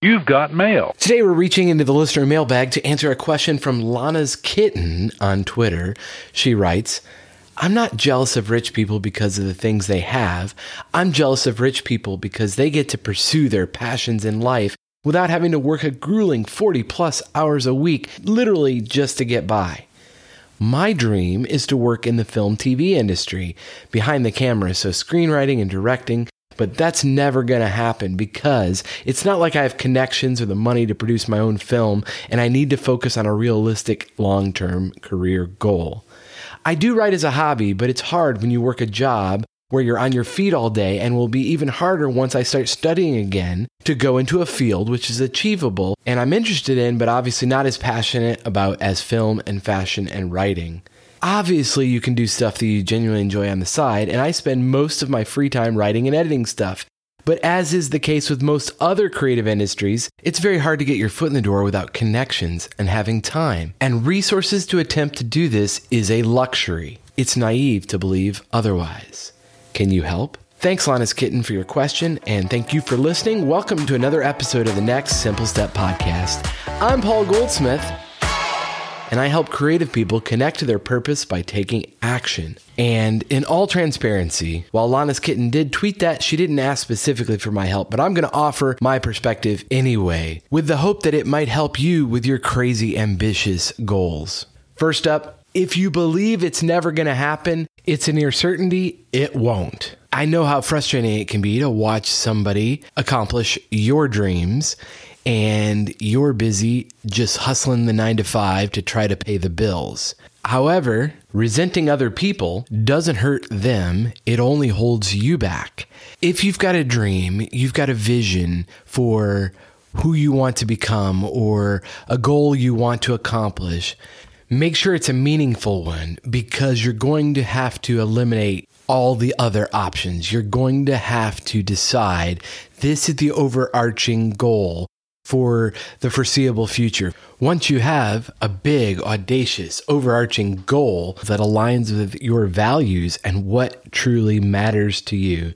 You've got mail. Today we're reaching into the listener mailbag to answer a question from Lana's Kitten on Twitter. She writes, I'm not jealous of rich people because of the things they have. I'm jealous of rich people because they get to pursue their passions in life without having to work a grueling 40 plus hours a week, literally just to get by. My dream is to work in the film TV industry, behind the camera, so screenwriting and directing, but that's never going to happen because it's not like I have connections or the money to produce my own film, and I need to focus on a realistic long term career goal. I do write as a hobby, but it's hard when you work a job where you're on your feet all day and will be even harder once I start studying again to go into a field which is achievable and I'm interested in, but obviously not as passionate about as film and fashion and writing. Obviously, you can do stuff that you genuinely enjoy on the side, and I spend most of my free time writing and editing stuff. But as is the case with most other creative industries, it's very hard to get your foot in the door without connections and having time. And resources to attempt to do this is a luxury. It's naive to believe otherwise. Can you help? Thanks, Lana's Kitten, for your question, and thank you for listening. Welcome to another episode of the Next Simple Step podcast. I'm Paul Goldsmith and I help creative people connect to their purpose by taking action. And in all transparency, while Lana's Kitten did tweet that, she didn't ask specifically for my help, but I'm going to offer my perspective anyway, with the hope that it might help you with your crazy ambitious goals. First up, if you believe it's never going to happen, it's a near certainty it won't. I know how frustrating it can be to watch somebody accomplish your dreams and you're busy just hustling the nine to five to try to pay the bills. However, resenting other people doesn't hurt them, it only holds you back. If you've got a dream, you've got a vision for who you want to become or a goal you want to accomplish, make sure it's a meaningful one because you're going to have to eliminate all the other options. You're going to have to decide this is the overarching goal for the foreseeable future. Once you have a big, audacious, overarching goal that aligns with your values and what truly matters to you,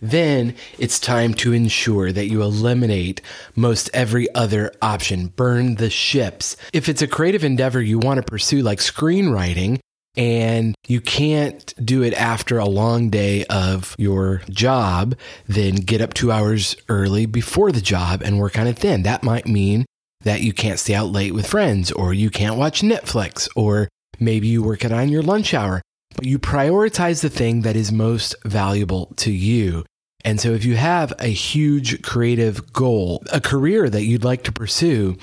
then it's time to ensure that you eliminate most every other option. Burn the ships. If it's a creative endeavor you want to pursue, like screenwriting, and you can't do it after a long day of your job, then get up two hours early before the job and work on it then. That might mean that you can't stay out late with friends, or you can't watch Netflix, or maybe you work it on your lunch hour, but you prioritize the thing that is most valuable to you. And so if you have a huge creative goal, a career that you'd like to pursue,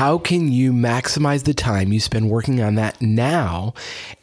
how can you maximize the time you spend working on that now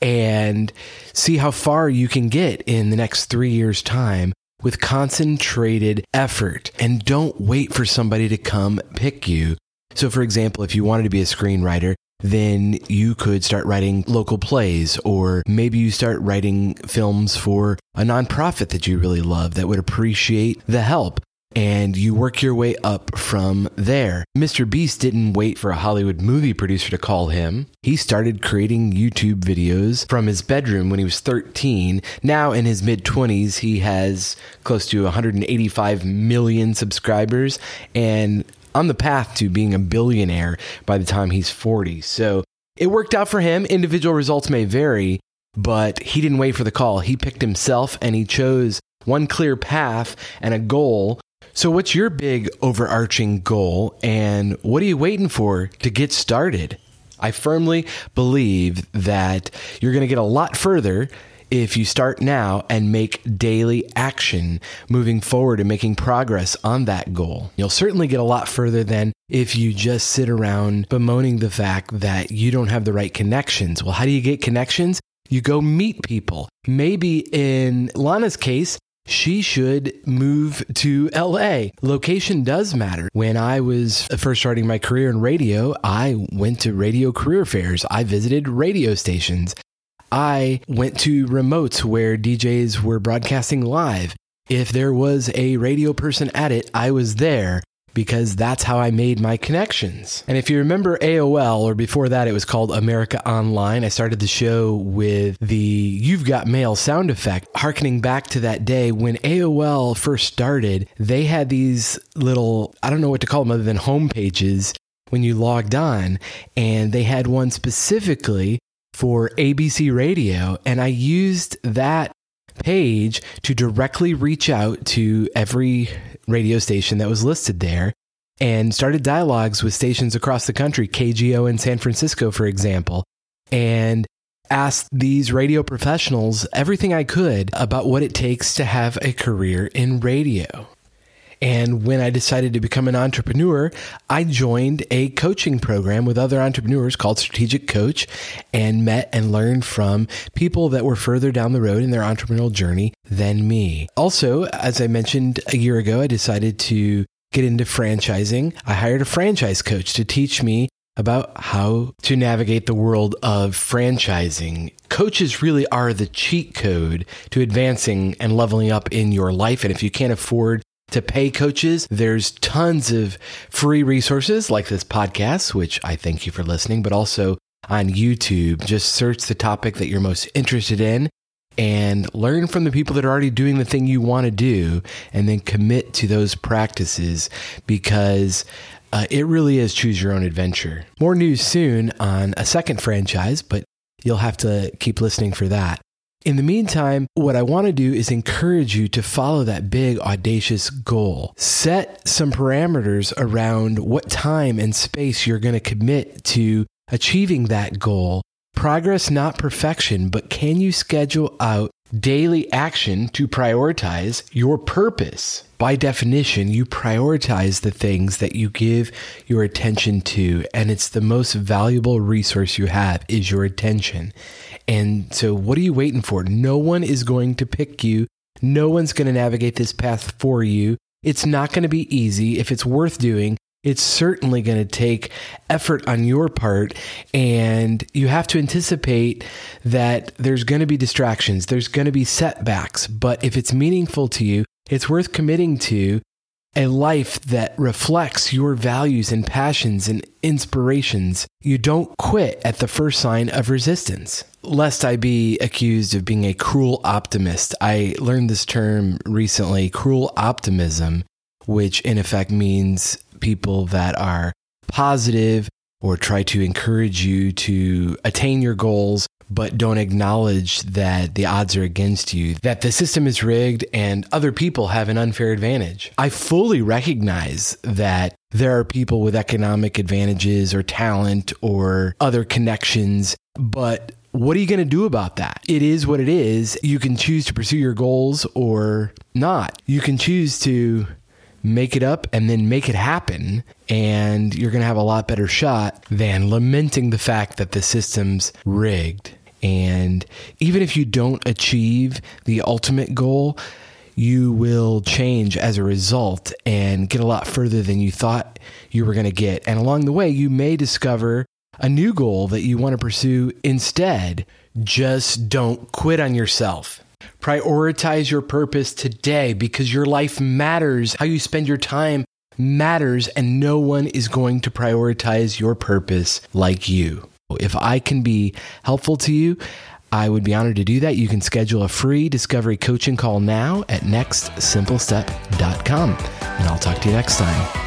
and see how far you can get in the next three years' time with concentrated effort? And don't wait for somebody to come pick you. So, for example, if you wanted to be a screenwriter, then you could start writing local plays, or maybe you start writing films for a nonprofit that you really love that would appreciate the help and you work your way up from there. Mr. Beast didn't wait for a Hollywood movie producer to call him. He started creating YouTube videos from his bedroom when he was 13. Now, in his mid 20s, he has close to 185 million subscribers and on the path to being a billionaire by the time he's 40. So it worked out for him. Individual results may vary, but he didn't wait for the call. He picked himself and he chose one clear path and a goal so, what's your big overarching goal, and what are you waiting for to get started? I firmly believe that you're going to get a lot further if you start now and make daily action moving forward and making progress on that goal. You'll certainly get a lot further than if you just sit around bemoaning the fact that you don't have the right connections. Well, how do you get connections? You go meet people. Maybe in Lana's case, she should move to LA. Location does matter. When I was first starting my career in radio, I went to radio career fairs. I visited radio stations. I went to remotes where DJs were broadcasting live. If there was a radio person at it, I was there because that's how I made my connections. And if you remember AOL, or before that, it was called America Online, I started the show with the You've Got Mail sound effect, harkening back to that day when AOL first started. They had these little, I don't know what to call them other than home pages when you logged on, and they had one specifically for ABC Radio, and I used that page to directly reach out to every radio station that was listed there and started dialogues with stations across the country, KGO in San Francisco, for example, and asked these radio professionals everything I could about what it takes to have a career in radio. And when I decided to become an entrepreneur, I joined a coaching program with other entrepreneurs called Strategic Coach and met and learned from people that were further down the road in their entrepreneurial journey than me. Also, as I mentioned a year ago, I decided to get into franchising. I hired a franchise coach to teach me about how to navigate the world of franchising. Coaches really are the cheat code to advancing and leveling up in your life. And if you can't afford to pay coaches. There's tons of free resources like this podcast, which I thank you for listening, but also on YouTube. Just search the topic that you're most interested in and learn from the people that are already doing the thing you want to do and then commit to those practices because uh, it really is choose your own adventure. More news soon on a second franchise, but you'll have to keep listening for that. In the meantime, what I want to do is encourage you to follow that big, audacious goal. Set some parameters around what time and space you're going to commit to achieving that goal. Progress, not perfection, but can you schedule out daily action to prioritize your purpose? By definition, you prioritize the things that you give your attention to. And it's the most valuable resource you have is your attention. And so what are you waiting for? No one is going to pick you. No one's going to navigate this path for you. It's not going to be easy. If it's worth doing, it's certainly going to take effort on your part. And you have to anticipate that there's going to be distractions, there's going to be setbacks. But if it's meaningful to you, it's worth committing to a life that reflects your values and passions and inspirations. You don't quit at the first sign of resistance. Lest I be accused of being a cruel optimist, I learned this term recently cruel optimism, which in effect means people that are positive or try to encourage you to attain your goals but don't acknowledge that the odds are against you, that the system is rigged and other people have an unfair advantage. I fully recognize that there are people with economic advantages or talent or other connections, but what are you going to do about that? It is what it is. You can choose to pursue your goals or not. You can choose to make it up and then make it happen. And you're going to have a lot better shot than lamenting the fact that the system's rigged. And even if you don't achieve the ultimate goal, you will change as a result and get a lot further than you thought you were going to get. And along the way, you may discover a new goal that you want to pursue instead. Just don't quit on yourself. Prioritize your purpose today because your life matters. How you spend your time matters, and no one is going to prioritize your purpose like you. If I can be helpful to you, I would be honored to do that. You can schedule a free discovery coaching call now at nextsimplestep.com. And I'll talk to you next time.